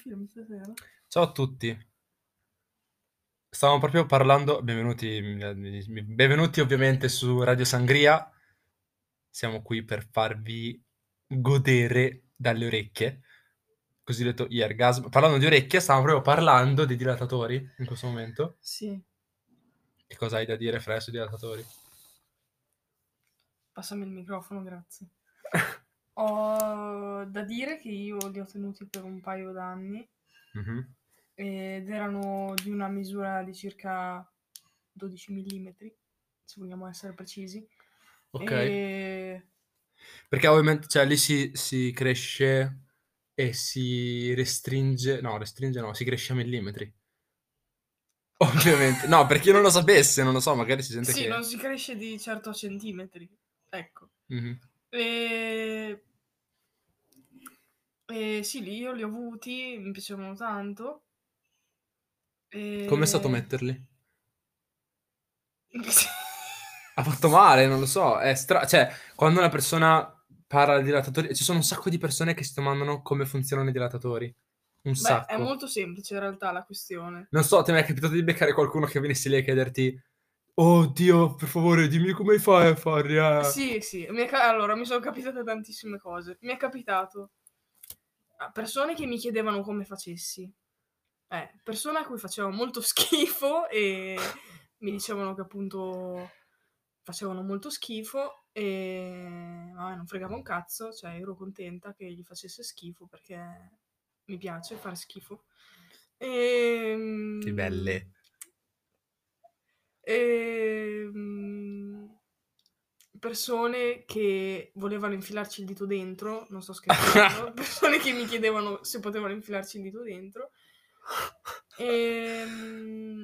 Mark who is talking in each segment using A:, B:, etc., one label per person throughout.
A: film stasera?
B: Ciao a tutti. Stavamo proprio parlando, benvenuti, benvenuti ovviamente su Radio Sangria. Siamo qui per farvi godere dalle orecchie, cosiddetto eargasm. Parlando di orecchie, stavamo proprio parlando di dilatatori in questo momento.
A: Sì.
B: Che cosa hai da dire, Fred, sui dilatatori?
A: Passami il microfono, grazie. ho da dire che io li ho tenuti per un paio d'anni
B: Mhm.
A: ed erano di una misura di circa 12 mm, se vogliamo essere precisi.
B: Ok.
A: E
B: Perché ovviamente, cioè, lì si, si cresce e si restringe, no, restringe no, si cresce a millimetri. Ovviamente. No, per chi non lo sapesse, non lo so, magari si sente
A: sì,
B: che...
A: non si cresce di certo a centimetri. Ecco.
B: Mhm.
A: E... e sì, lì io li ho avuti, mi piacevano tanto. E...
B: Com'è stato metterli? Ha fatto male, non lo so, è stra... Cioè, quando una persona parla di dilatatori... Ci sono un sacco di persone che si domandano come funzionano i dilatatori. Un
A: Beh,
B: sacco.
A: è molto semplice in realtà la questione.
B: Non so, ti è mai capitato di beccare qualcuno che venisse lì a chiederti Oh Dio, per favore, dimmi come fai a farli, eh?
A: Sì, sì, mi è ca- allora mi sono capitate tantissime cose. Mi è capitato a persone che mi chiedevano come facessi. Eh, persone a cui faceva molto schifo e mi dicevano che appunto facevano molto schifo e vabbè, non fregava un cazzo, cioè ero contenta che gli facesse schifo perché mi piace fare schifo. E,
B: Che belle.
A: Ehm, persone che volevano infilarci il dito dentro, non sto scherzando, persone che mi chiedevano se potevano infilarci il dito dentro. Ehm,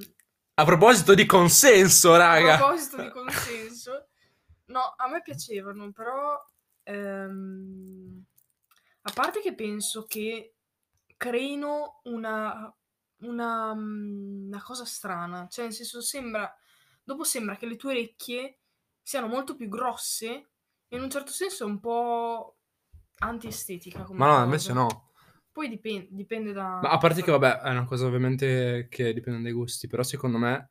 B: A proposito di consenso,
A: a
B: raga.
A: proposito di consenso, no, a me piacevano, però ehm, a parte che penso che creino una, una, mm, una cosa strana, cioè nel senso sembra, dopo sembra che le tue orecchie siano molto più grosse e in un certo senso è un po' antiestetica come
B: Ma no,
A: cosa.
B: invece no.
A: Poi dipen- dipende da...
B: Ma a parte che, vabbè, è una cosa ovviamente che dipende dai gusti, però secondo me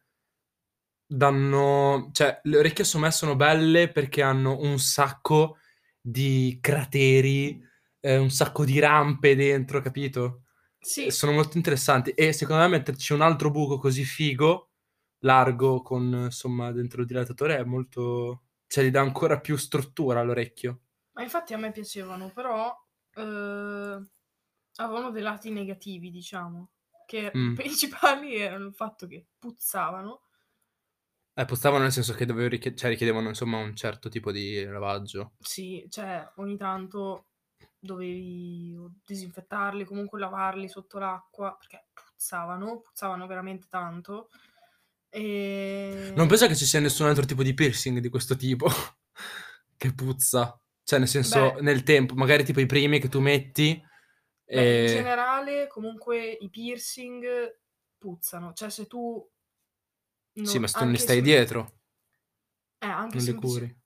B: danno... Cioè, le orecchie su me sono belle perché hanno un sacco di crateri, eh, un sacco di rampe dentro, capito?
A: Sì,
B: sono molto interessanti. E secondo me metterci un altro buco così figo, largo, con insomma dentro il dilatatore è molto... Cioè, gli dà ancora più struttura all'orecchio.
A: ma infatti a me piacevano, però eh, avevano dei lati negativi, diciamo, che
B: Mm.
A: i principali erano il fatto che puzzavano.
B: Eh, postavano nel senso che dovevo richie- cioè, richiedevano insomma un certo tipo di lavaggio.
A: Sì, cioè ogni tanto dovevi disinfettarli, comunque lavarli sotto l'acqua, perché puzzavano, puzzavano veramente tanto. E...
B: Non penso che ci sia nessun altro tipo di piercing di questo tipo che puzza. Cioè, nel senso,
A: Beh.
B: nel tempo, magari tipo i primi che tu metti.
A: Beh, in
B: e-
A: generale, comunque i piercing puzzano. Cioè, se tu.
B: Sì,
A: non-
B: ma se tu non li stai
A: sem-
B: dietro,
A: Eh, anche
B: non li
A: semplici-
B: curi.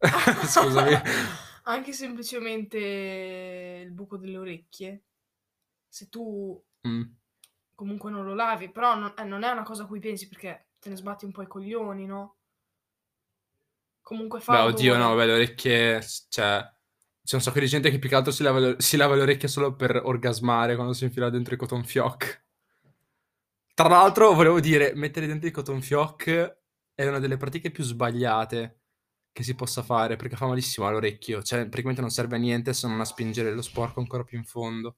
B: Scusami.
A: anche semplicemente il buco delle orecchie. Se tu
B: Mm.
A: Comunque non lo lavi, però non, eh, non è una cosa a cui pensi perché te ne sbatti un po' i coglioni, no? Comunque fa
B: Beh, oddio, no, vabbè, le orecchie, cioè, c'è un sacco di gente che più che altro si lava, le- si lava le orecchie solo per orgasmare quando si infila dentro i cotton fioc. Tra l'altro, volevo dire, mettere dentro i cotton fioc è una delle pratiche più sbagliate che si possa fare, perché fa malissimo all'orecchio, cioè, praticamente non serve a niente se non a spingere lo sporco ancora più in fondo.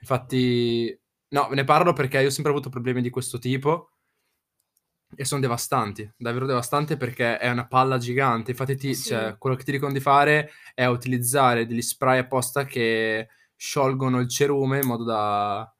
B: Infatti, no, ne parlo perché io ho sempre avuto problemi di questo tipo e sono devastanti, davvero devastanti perché è una palla gigante. Infatti, ti-
A: Sì.
B: cioè, quello che ti dicono di fare è utilizzare degli spray apposta che sciolgono il cerume in modo da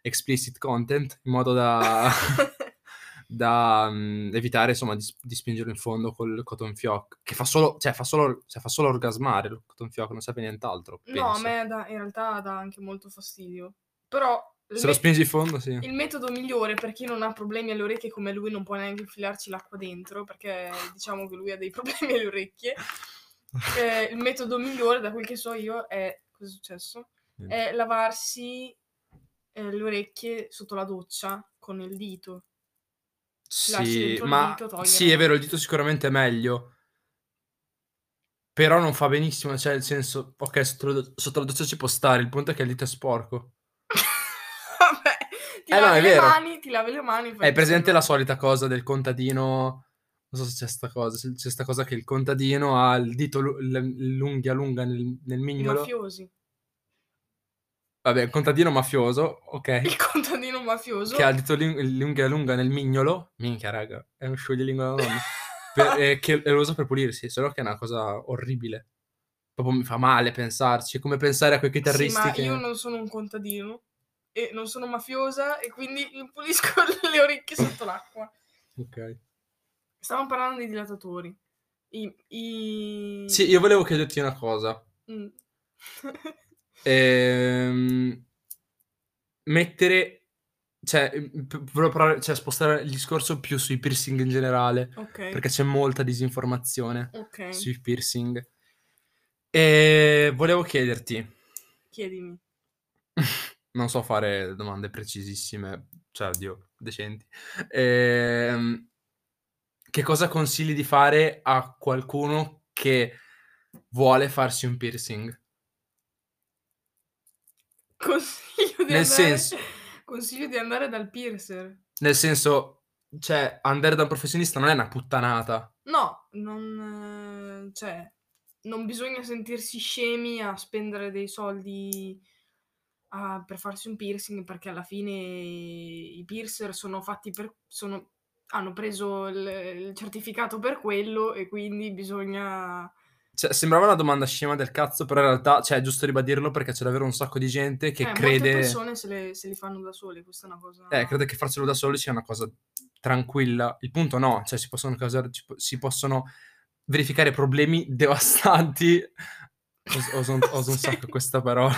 B: explicit content, in modo da, da mm, evitare insomma di, di spingerlo in fondo col cotton fioc, che fa solo, cioè, fa solo, cioè, fa solo orgasmare il cotton fioc, non serve nient'altro.
A: No, a me dà- in realtà dà anche molto fastidio. Però il,
B: Se lo spingi in fondo, sì.
A: il metodo migliore per chi non ha problemi alle orecchie come lui non può neanche infilarci l'acqua dentro, perché diciamo che lui ha dei problemi alle orecchie. eh, il metodo migliore, da quel che so io, è... Cosa è successo? È lavarsi eh, le orecchie sotto la doccia con il dito.
B: Sì, ma
A: dito,
B: sì, è vero, il dito sicuramente è meglio. Però non fa benissimo, cioè nel senso, ok, sotto sotto la doccia ci può stare, il punto è che il dito è sporco.
A: Ti
B: Eh no,
A: lavi
B: è
A: le mani, ti lavi le mani. fai
B: È presente la solita cosa del contadino? Non so se c'è sta cosa, se c'è sta cosa che il contadino ha il dito, l'unghia lunga nel, nel
A: I
B: mignolo.
A: mafiosi.
B: Vabbè, il contadino mafioso, ok.
A: Il contadino mafioso.
B: che ha il dito l'unghia lunga nel mignolo. Minchia, raga, è un scioglilingua da nonno. Per- eh, che lo usa per pulirsi, solo che è una cosa orribile. Proprio mi fa male pensarci, come pensare a quei
A: Sì,
B: chitarristi
A: ma
B: che...
A: io non sono un contadino e non sono mafiosa e quindi pulisco le orecchie sotto l'acqua.
B: Ok.
A: Stavamo parlando di dilatatori. I... i...
B: Sì, io volevo chiederti una cosa.
A: Mm.
B: Ehm, mettere... Cioè, p- volevo parlare- cioè, spostare il discorso più sui piercing in generale,
A: ok.
B: perché c'è molta disinformazione
A: Ok,
B: sui piercing. E volevo chiederti,
A: chiedimi.
B: non so fare domande precisissime, cioè, oddio, decenti. Ehm, che cosa consigli di fare a qualcuno che vuole farsi un piercing?
A: Consiglio di
B: Nel
A: andare...
B: senso-
A: Consiglio di andare dal piercer.
B: Nel senso, cioè, andare da un professionista non è una puttanata.
A: No, non... cioè, non bisogna sentirsi scemi a spendere dei soldi a- per farsi un piercing perché alla fine i piercer sono fatti per... Sono, hanno preso il, il certificato per quello e quindi bisogna...
B: Cioè, sembrava una domanda scema del cazzo, però in realtà, cioè, è giusto ribadirlo perché c'è davvero un sacco di gente che
A: eh, molte
B: crede...
A: persone se, le- se li fanno da sole, questa è una cosa...
B: Eh, crede che farselo da soli sia una cosa tranquilla. Il punto no, cioè si possono causare, si possono verificare problemi devastanti. Os- Oso, un- oso un sacco questa parola.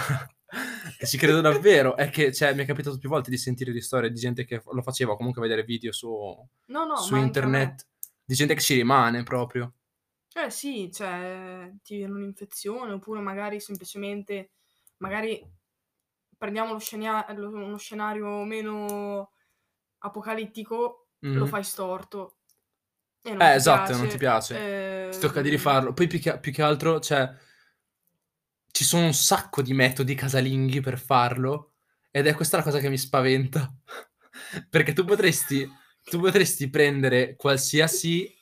B: Ci credo davvero. È che, cioè, mi è capitato più volte di sentire di storie di gente che lo faceva, comunque vedere video su,
A: No, no,
B: su internet, di gente che ci rimane proprio.
A: Eh sì, cioè ti viene un'infezione oppure magari semplicemente, magari prendiamo lo scenia- lo- uno scenario meno apocalittico, lo
B: Mhm.
A: fai storto.
B: Eh, esatto, non ti piace.
A: eh,
B: Ti tocca di rifarlo. Poi più che, più che altro, cioè, ci sono un sacco di metodi casalinghi per farlo. Ed è questa la cosa che mi spaventa. Perché tu potresti, tu potresti prendere qualsiasi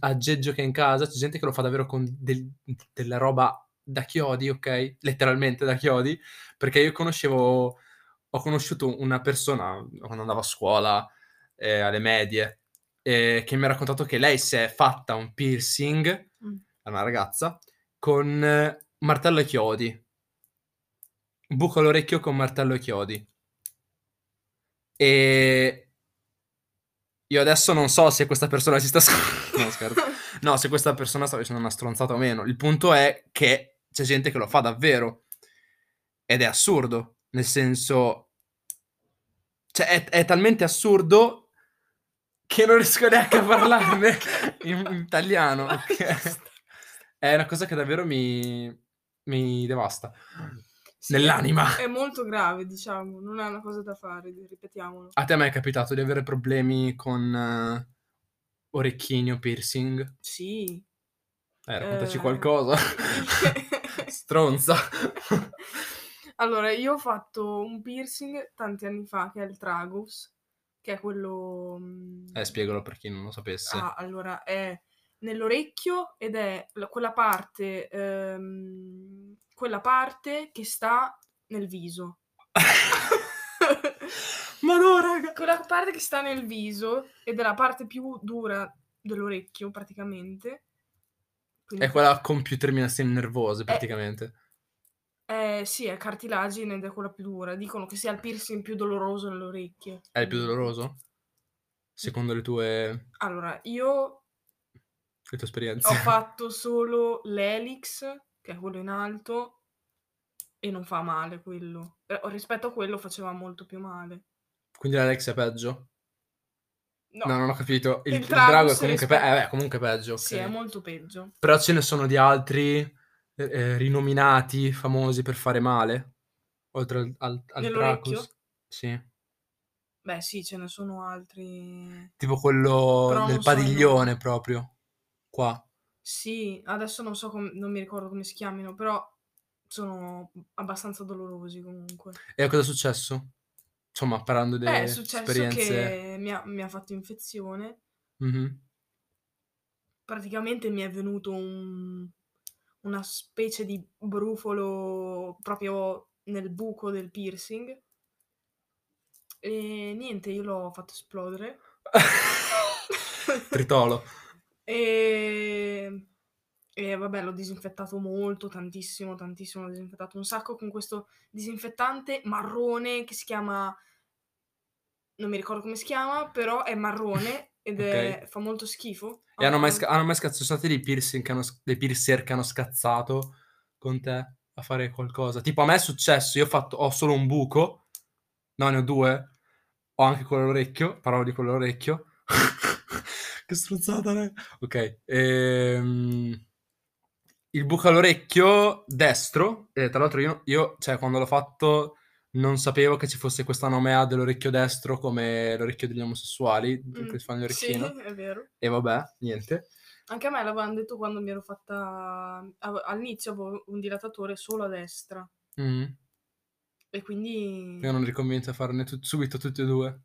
B: aggeggio che hai in casa. C'è gente che lo fa davvero con del- della roba da chiodi, ok? Letteralmente da chiodi. Perché io conoscevo, ho conosciuto una persona quando andavo a scuola, eh, alle medie, eh, che mi ha raccontato che lei si è fatta un piercing,
A: Mm.
B: è una ragazza, con martello e chiodi. Buco all'orecchio con martello e chiodi. E io adesso non so se questa persona si sta... no, scherzo. No, se questa persona sta facendo una stronzata o meno. Il punto è che c'è gente che lo fa davvero. Ed è assurdo. Nel senso... Cioè, è, è talmente assurdo che non riesco neanche a parlarne in, in italiano. ok? È una cosa che davvero mi, mi devasta.
A: Sì,
B: Nell'anima.
A: È molto grave, diciamo, non è una cosa da fare, ripetiamolo.
B: A te mai è capitato di avere problemi con eh, orecchini o piercing?
A: Sì.
B: Eh, raccontaci
A: Eh.
B: qualcosa. Stronza.
A: Allora, io ho fatto un piercing tanti anni fa, che è il tragus, che è quello... mm,
B: Eh, spiegalo per chi non lo sapesse.
A: Ah, allora, è nell'orecchio ed è la- quella parte, ehm, quella parte che sta nel viso.
B: Ma no, raga.
A: Quella parte che sta nel viso ed è la parte più dura dell'orecchio, praticamente. Quindi,
B: È quella con più terminazioni nervose, praticamente.
A: eh, sì, è cartilagine ed è quella più dura. Dicono che sia il piercing più doloroso nelle orecchie.
B: È il più doloroso? Secondo le tue,
A: Allora, io
B: le tue esperienze?
A: ho fatto solo l'elix, che è quello in alto, e non fa male quello. Eh, Rispetto a quello faceva molto più male.
B: Quindi l'Alex è peggio?
A: No,
B: No, non ho capito. Il,
A: Il
B: il drago è comunque, pe- eh, beh, comunque peggio. ok.
A: sì, è molto peggio.
B: Però ce ne sono di altri eh, eh, rinominati, famosi per fare male? Oltre al, al, al? Dracus? Sì.
A: Beh, sì, ce ne sono altri.
B: Tipo quello
A: Però
B: del padiglione
A: nome.
B: proprio. Qua.
A: Sì, adesso non so com- non mi ricordo come si chiamino, però sono abbastanza dolorosi comunque.
B: E cosa è successo? Insomma, parlando
A: Beh, è successo
B: esperienze.
A: che mi ha, mi ha fatto infezione.
B: Mhm.
A: Praticamente mi è venuto un- una specie di brufolo proprio nel buco del piercing. E niente, io l'ho fatto esplodere.
B: Tritolo.
A: E... e vabbè, l'ho disinfettato molto, tantissimo, tantissimo. L'ho disinfettato un sacco con questo disinfettante marrone che si chiama. Non mi ricordo come si chiama, però è marrone ed è...
B: Ok.
A: fa molto schifo.
B: E hanno mai, sca- hanno mai scazzato sono stati dei piercing che hanno, dei piercer che hanno scazzato con te a fare qualcosa? Tipo a me è successo, io ho fatto, ho solo un buco, no ne ho due, ho anche quello all'orecchio, parlo di quello all'orecchio. che strozzata, ne? Ok, ehm, il buco all'orecchio destro, e tra l'altro io, io, cioè quando l'ho fatto non sapevo che ci fosse questa nomea dell'orecchio destro come l'orecchio degli omosessuali,
A: Mm,
B: che si fanno
A: sì,
B: l'orecchino.
A: è vero.
B: E vabbè, niente.
A: Anche a me l'avevano detto quando mi ero fatta... All'inizio avevo un dilatatore solo a destra.
B: Mm.
A: E quindi...
B: Io non eri convinto a farne tut- subito tutti e due.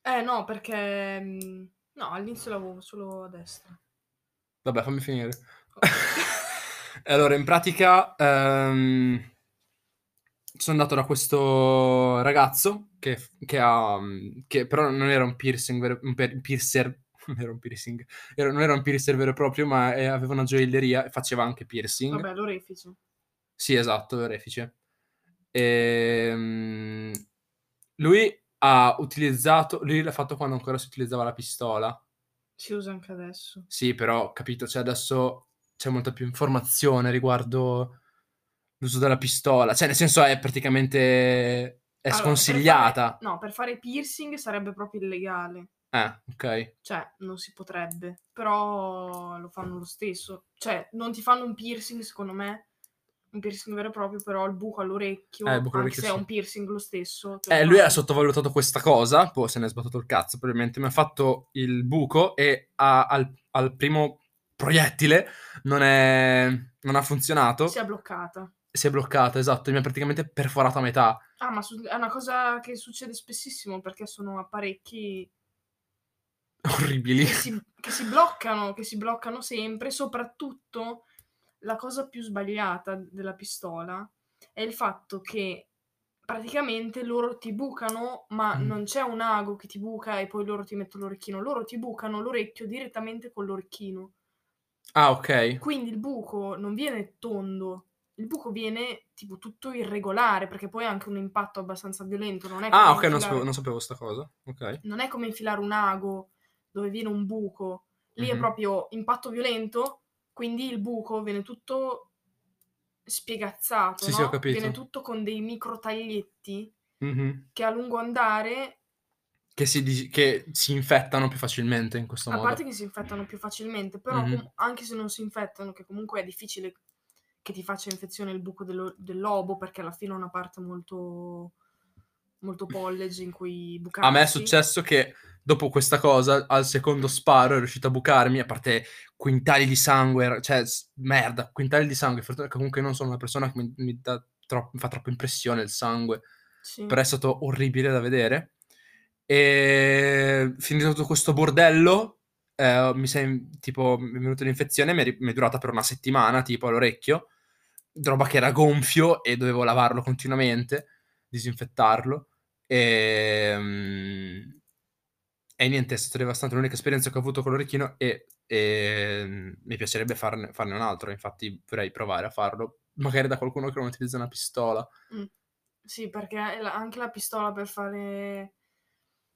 A: Eh no, perché... mm, No, all'inizio l'avevo solo a destra.
B: Vabbè, fammi finire. E allora, in pratica, ehm, sono andato da questo ragazzo che, che ha, che però non era un piercing, vero- un piercer, non era un piercing, era- non era un piercer vero e proprio, ma eh, aveva una gioielleria e faceva anche piercing.
A: Vabbè, l'orefice.
B: Sì, esatto, l'orefice. Ehm, lui ha utilizzato, lui l'ha fatto quando ancora si utilizzava la pistola.
A: Si usa anche adesso.
B: Sì, però, capito, cioè adesso c'è molta più informazione riguardo l'uso della pistola. Cioè, nel senso è praticamente... è
A: Allora, per
B: sconsigliata.
A: fare- no, per fare piercing sarebbe proprio illegale.
B: Eh, ok.
A: Cioè, non si potrebbe. Però lo fanno lo stesso. Cioè, non ti fanno un piercing, secondo me. Un piercing vero e proprio, però il buco all'orecchio,
B: Eh, il buco
A: anche
B: all'orecchio
A: se è
B: sì.
A: un piercing lo stesso.
B: Eh, lui ha
A: fanno.
B: sottovalutato questa cosa, poi se ne è sbattuto il cazzo, probabilmente, mi ha fatto il buco e ha- al, al primo proiettile non, è, non ha funzionato,
A: Si è bloccata.
B: si è bloccato, esatto, mi ha praticamente perforato a metà.
A: Ah, ma su- è una cosa che succede spessissimo perché sono apparecchi
B: Orribili.
A: che si, che si bloccano, che si bloccano sempre. Soprattutto la cosa più sbagliata della pistola è il fatto che praticamente loro ti bucano, ma
B: Mm.
A: non c'è un ago che ti buca e poi loro ti mettono l'orecchino. Loro ti bucano l'orecchio direttamente con l'orecchino.
B: Ah, ok.
A: Quindi il buco non viene tondo. Il buco viene tipo tutto irregolare perché poi ha anche un impatto abbastanza violento. Non è
B: Ah, ok, non
A: infilare-
B: sapevo, non sapevo sta cosa. Ok.
A: non è come infilare un ago dove viene un buco, lì è
B: Mhm.
A: proprio impatto violento, quindi il buco viene tutto spiegazzato,
B: Sì,
A: no?
B: sì, ho capito.
A: Viene tutto con dei micro taglietti
B: Mhm.
A: che a lungo andare,
B: Che, si, che si infettano più facilmente in questo
A: a
B: modo.
A: parte che si infettano più facilmente, però
B: Mhm.
A: com- anche se non si infettano, che comunque è difficile che ti faccia infezione il buco dello- del lobo, perché alla fine è una parte molto molto college in cui bucarsi.
B: A me è successo che dopo questa cosa, al secondo sparo, è riuscito a bucarmi, a parte quintali di sangue, cioè, merda, quintali di sangue. Comunque non sono una persona che mi, mi dà tro- mi fa troppo impressione il sangue,
A: Sì.
B: però è stato orribile da vedere. E finito tutto questo bordello, eh, mi sei, tipo, mi è venuta l'infezione, mi è, mi è durata per una settimana, tipo, all'orecchio, roba che era gonfio e dovevo lavarlo continuamente, disinfettarlo. E, mm, e niente, è stata devastante l'unica esperienza che ho avuto con l'orecchino e, e, mm, mi piacerebbe farne, farne un altro, infatti vorrei provare a farlo, magari da qualcuno che non utilizza una pistola.
A: Mm. Sì, perché anche la pistola per fare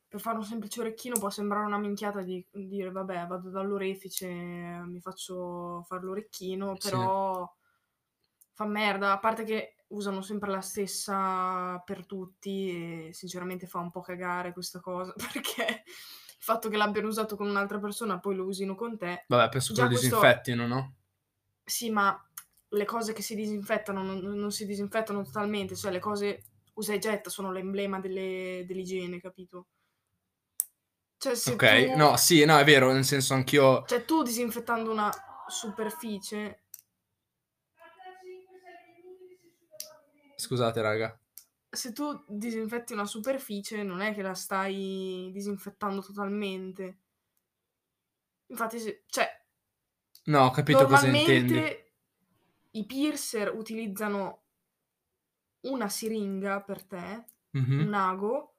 A: per fare un semplice orecchino può sembrare una minchiata di dire vabbè, vado dall'orefice, mi faccio fare l'orecchino,
B: Sì.
A: però fa merda, a parte che usano sempre la stessa per tutti e sinceramente fa un po' cagare questa cosa, perché il fatto che l'abbiano usato con un'altra persona poi lo usino con te,
B: Vabbè, penso che lo
A: questo-
B: disinfettino, no?
A: sì, ma le cose che si disinfettano non, non si disinfettano totalmente, cioè le cose usa e getta, sono l'emblema delle- dell'igiene, capito? Cioè, se
B: Ok,
A: tu,
B: no, sì, no, è vero, nel senso anch'io...
A: cioè, tu disinfettando una superficie,
B: Scusate, raga.
A: se tu disinfetti una superficie, non è che la stai disinfettando totalmente. Infatti, se- cioè,
B: No, ho capito cosa intendi.
A: i piercer utilizzano una siringa per te,
B: Mhm.
A: un ago,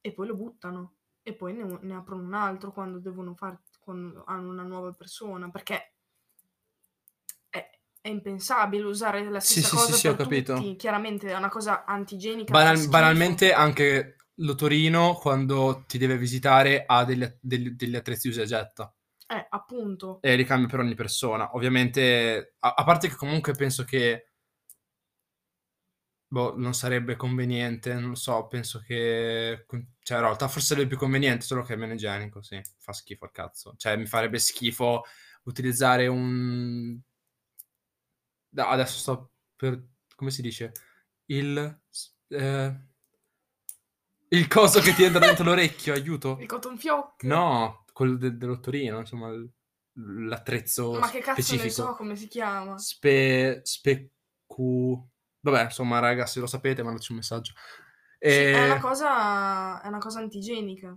A: e poi lo buttano. E poi ne, ne aprono un altro quando devono fare, quando hanno una nuova persona, perché è, impensabile usare la stessa
B: sì,
A: cosa
B: sì, sì, ho
A: per
B: capito.
A: tutti. Chiaramente è una cosa antigienica.
B: Banal- banalmente anche l'otorino quando ti deve visitare ha degli, degli- degli attrezzi usa e getta
A: Eh, appunto.
B: e li cambia per ogni persona. Ovviamente, a, a parte che comunque penso che boh, non sarebbe conveniente, non lo so, penso che cioè in realtà forse il più conveniente, solo che è meno igienico, sì, fa schifo al cazzo. Cioè mi farebbe schifo utilizzare un adesso sto per come si dice? Il eh, il coso che ti entra dentro l'orecchio, aiuto.
A: Il cotton fioc.
B: No, quello de- dell'ottorino, insomma, il- l'attrezzo
A: Ma che cazzo
B: specifico.
A: ne so come si chiama?
B: Spe... Specu... Vabbè, insomma, raga, se lo sapete, mandateci un messaggio.
A: Sì, è
B: E-
A: una cosa, è una cosa antigienica.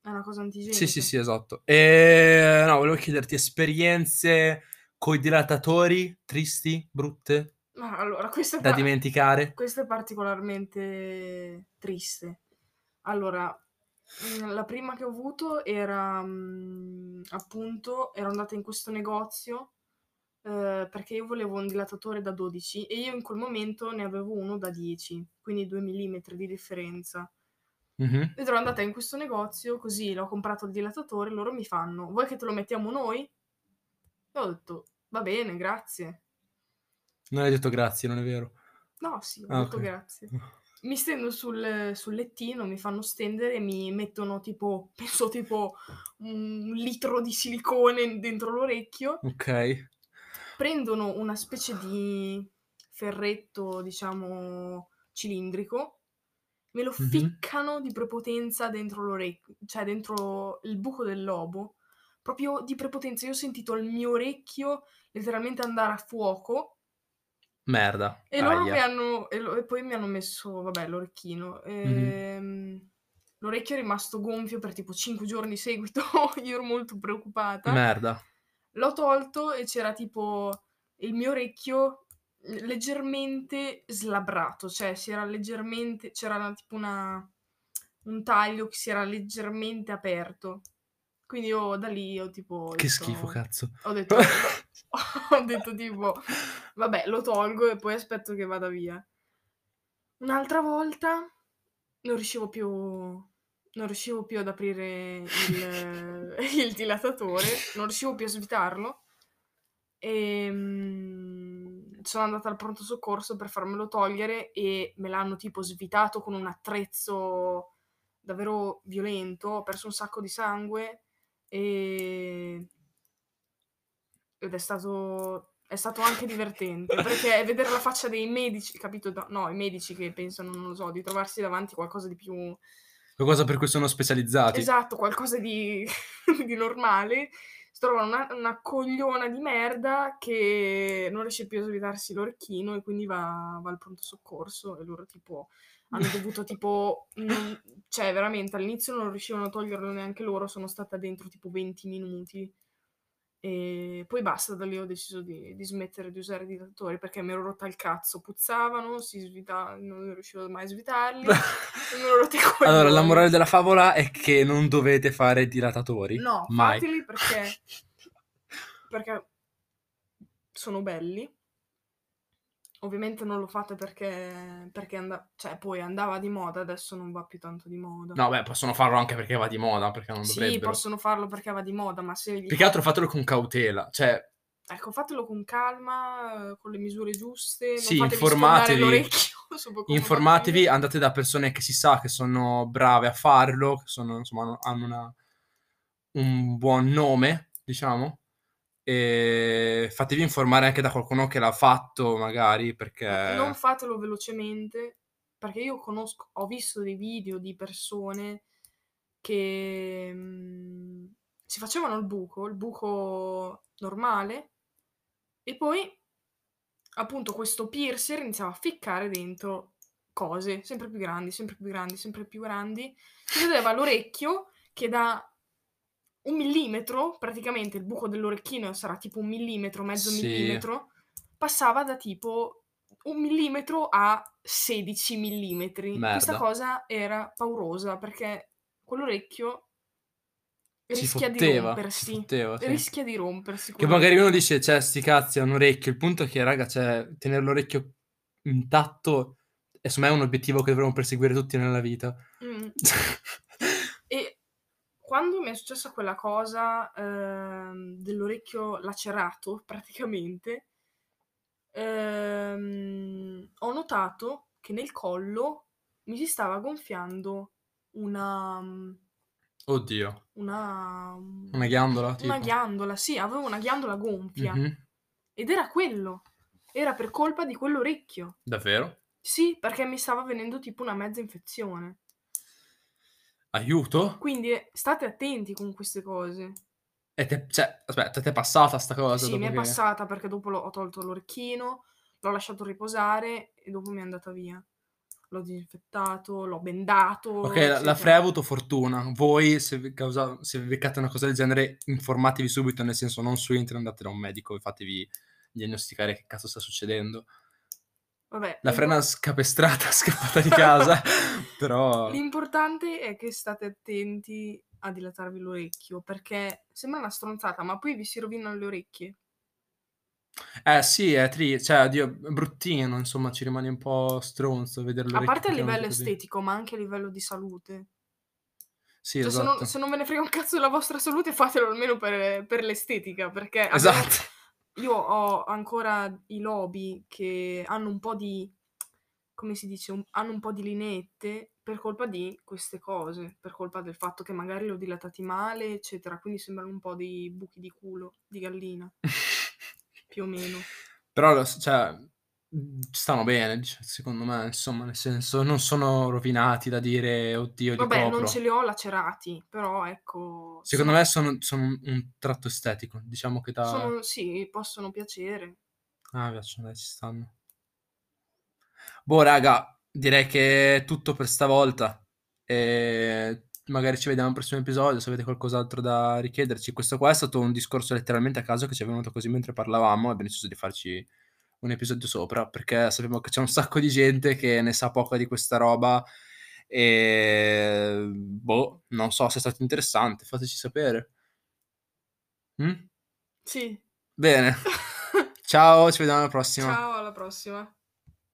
A: È una cosa antigienica.
B: Sì, sì, sì, esatto. E... No, volevo chiederti esperienze coi dilatatori, tristi, brutte,
A: Ma allora, questo è,
B: da
A: pa-
B: dimenticare.
A: questo è particolarmente triste. Allora, mm, la prima che ho avuto era mm, appunto, ero andata in questo negozio eh, perché io volevo un dilatatore da 12 e io in quel momento ne avevo uno da 10, quindi 2 mm di differenza.
B: Mhm.
A: Ed ero andata in questo negozio, così l'ho comprato il dilatatore, loro mi fanno, vuoi che te lo mettiamo noi? E ho detto, va bene, grazie.
B: Non hai detto grazie, non è vero.
A: No, sì, ho
B: Ah,
A: detto
B: ok.
A: grazie. Mi stendo sul, sul lettino, mi fanno stendere e mi mettono tipo, penso tipo un litro di silicone dentro l'orecchio.
B: Ok.
A: Prendono una specie di ferretto, diciamo, cilindrico, me lo
B: Mhm.
A: ficcano di prepotenza dentro l'orecchio, cioè dentro il buco del lobo. Proprio di prepotenza. Io ho sentito il mio orecchio letteralmente andare a fuoco.
B: Merda.
A: E loro
B: Aia.
A: mi hanno. E, lo- e poi mi hanno messo, vabbè, l'orecchino. Ehm, L'orecchio è rimasto gonfio per tipo 5 giorni seguito. Io ero molto preoccupata.
B: Merda.
A: L'ho tolto e c'era tipo il mio orecchio leggermente slabrato, cioè si era leggermente. C'era tipo una, un taglio che si era leggermente aperto. Quindi io da lì ho tipo. ho
B: Che
A: detto-
B: schifo, cazzo.
A: Ho detto, ho detto tipo, vabbè, lo tolgo e poi aspetto che vada via. Un'altra volta non riuscivo più, non riuscivo più ad aprire il, il dilatatore, non riuscivo più a svitarlo e mm, sono andata al pronto soccorso per farmelo togliere e me l'hanno tipo svitato con un attrezzo davvero violento, ho perso un sacco di sangue e... ed è stato, è stato anche divertente perché vedere la faccia dei medici, capito? No, i medici che pensano, non lo so, di trovarsi davanti qualcosa di più
B: Qualcosa per cui sono specializzati.
A: Esatto, qualcosa di, di normale. Si trova una, una cogliona di merda che non riesce più a svitarsi l'orecchino e quindi va, va al pronto soccorso e loro tipo hanno dovuto tipo... non- cioè veramente all'inizio non riuscivano a toglierlo neanche loro, sono stata dentro tipo 20 minuti. E poi basta, da lì ho deciso di, di smettere di usare i dilatatori perché mi ero rotta il cazzo, puzzavano, si svita- non riuscivo mai a svitarli.
B: Allora, la morale della favola è che non dovete fare dilatatori.
A: No,
B: mai.
A: fateli perché, perché sono belli. Ovviamente non lo fate perché, perché anda- cioè, poi andava di moda, adesso non va più tanto di moda.
B: No, beh, possono farlo anche perché va di moda, perché non
A: sì,
B: dovrebbero.
A: possono farlo perché va di moda, ma se
B: Più che altro fatelo con cautela. Cioè,
A: Ecco, fatelo con calma, con le misure giuste.
B: Sì, informatevi. informatevi, andate da persone che si sa che sono brave a farlo, che sono, insomma, hanno- hanno una- un buon nome, diciamo. E fatevi informare anche da qualcuno che l'ha fatto, magari, perché...
A: Non fatelo velocemente, perché io conosco, ho visto dei video di persone che mm, si facevano il buco, il buco normale, e poi appunto questo piercer iniziava a ficcare dentro cose sempre più grandi, sempre più grandi, sempre più grandi. Si vedeva l'orecchio che da un millimetro, praticamente il buco dell'orecchino sarà tipo un millimetro, mezzo
B: Sì.
A: millimetro, passava da tipo un millimetro a 16 millimetri. Questa
B: Merda.
A: cosa era paurosa perché quell'orecchio rischia di
B: fotteva, si
A: rompersi.
B: fotteva, sì.
A: Rischia di rompersi.
B: Che magari uno dice, cioè, sti cazzi, è un orecchio. Il punto è che, raga, cioè, tenere l'orecchio intatto è, secondo me, un obiettivo che dovremmo perseguire tutti nella vita.
A: Mm. Quando mi è successa quella cosa ehm, dell'orecchio lacerato, praticamente, ehm, ho notato che nel collo mi si stava gonfiando una...
B: Oddio.
A: Una,
B: Una ghiandola, tipo?
A: una ghiandola, sì, avevo una ghiandola gonfia.
B: Mhm.
A: Ed era quello. Era per colpa di quell'orecchio.
B: Davvero?
A: Sì, perché mi stava venendo tipo una mezza infezione.
B: Aiuto?
A: Quindi eh, state attenti con queste cose.
B: E te, cioè, aspetta, ti è passata sta cosa?
A: Sì,
B: dopo
A: mi è
B: che-
A: passata perché dopo l'ho, ho tolto l'orecchino, l'ho lasciato riposare e dopo mi è andata via. L'ho disinfettato, l'ho bendato.
B: Ok, la, la
A: eccetera.
B: Frey ha avuto fortuna. Voi, se vi, causa- se vi beccate una cosa del genere, informatevi subito, nel senso non su internet, andate da un medico e fatevi diagnosticare che cazzo sta succedendo.
A: Vabbè,
B: La frena scapestrata, scappata di casa, però...
A: L'importante è che state attenti a dilatarvi l'orecchio perché sembra una stronzata, ma poi vi si rovinano le orecchie.
B: Eh sì, è tri... cioè, oddio, bruttino, insomma, ci rimane un po' stronzo vedere
A: A parte a livello
B: così.
A: estetico, ma anche a livello di salute.
B: Sì,
A: Cioè, se,
B: esatto.
A: non, se non ve ne frega un cazzo della vostra salute, fatelo almeno per, per l'estetica, perché abbiamo-
B: Esatto.
A: Io ho ancora i lobi che hanno un po' di, come si dice, un- hanno un po' di lineette per colpa di queste cose, per colpa del fatto che magari li ho dilatati male, eccetera, quindi sembrano un po' dei buchi di culo di gallina, più o meno.
B: Però, lo- cioè, stanno bene, secondo me, insomma, nel senso, non sono rovinati da dire, oddio,
A: Vabbè,
B: copro.
A: non ce li ho lacerati, però ecco...
B: Secondo
A: sono-
B: me sono, sono un, tratto estetico, diciamo che da...
A: sono- sì, possono piacere.
B: Ah, piacciono, dai, ci stanno. Boh, raga, direi che è tutto per stavolta. E magari ci vediamo al prossimo episodio se avete qualcos'altro da richiederci. Questo qua è stato un discorso letteralmente a caso che ci è venuto così mentre parlavamo e abbiamo deciso di farci un episodio sopra perché sappiamo che c'è un sacco di gente che ne sa poco di questa roba e boh, non so se è stato interessante, fateci sapere. Mm?
A: Sì.
B: Bene, ciao, ci vediamo alla prossima.
A: Ciao, alla prossima.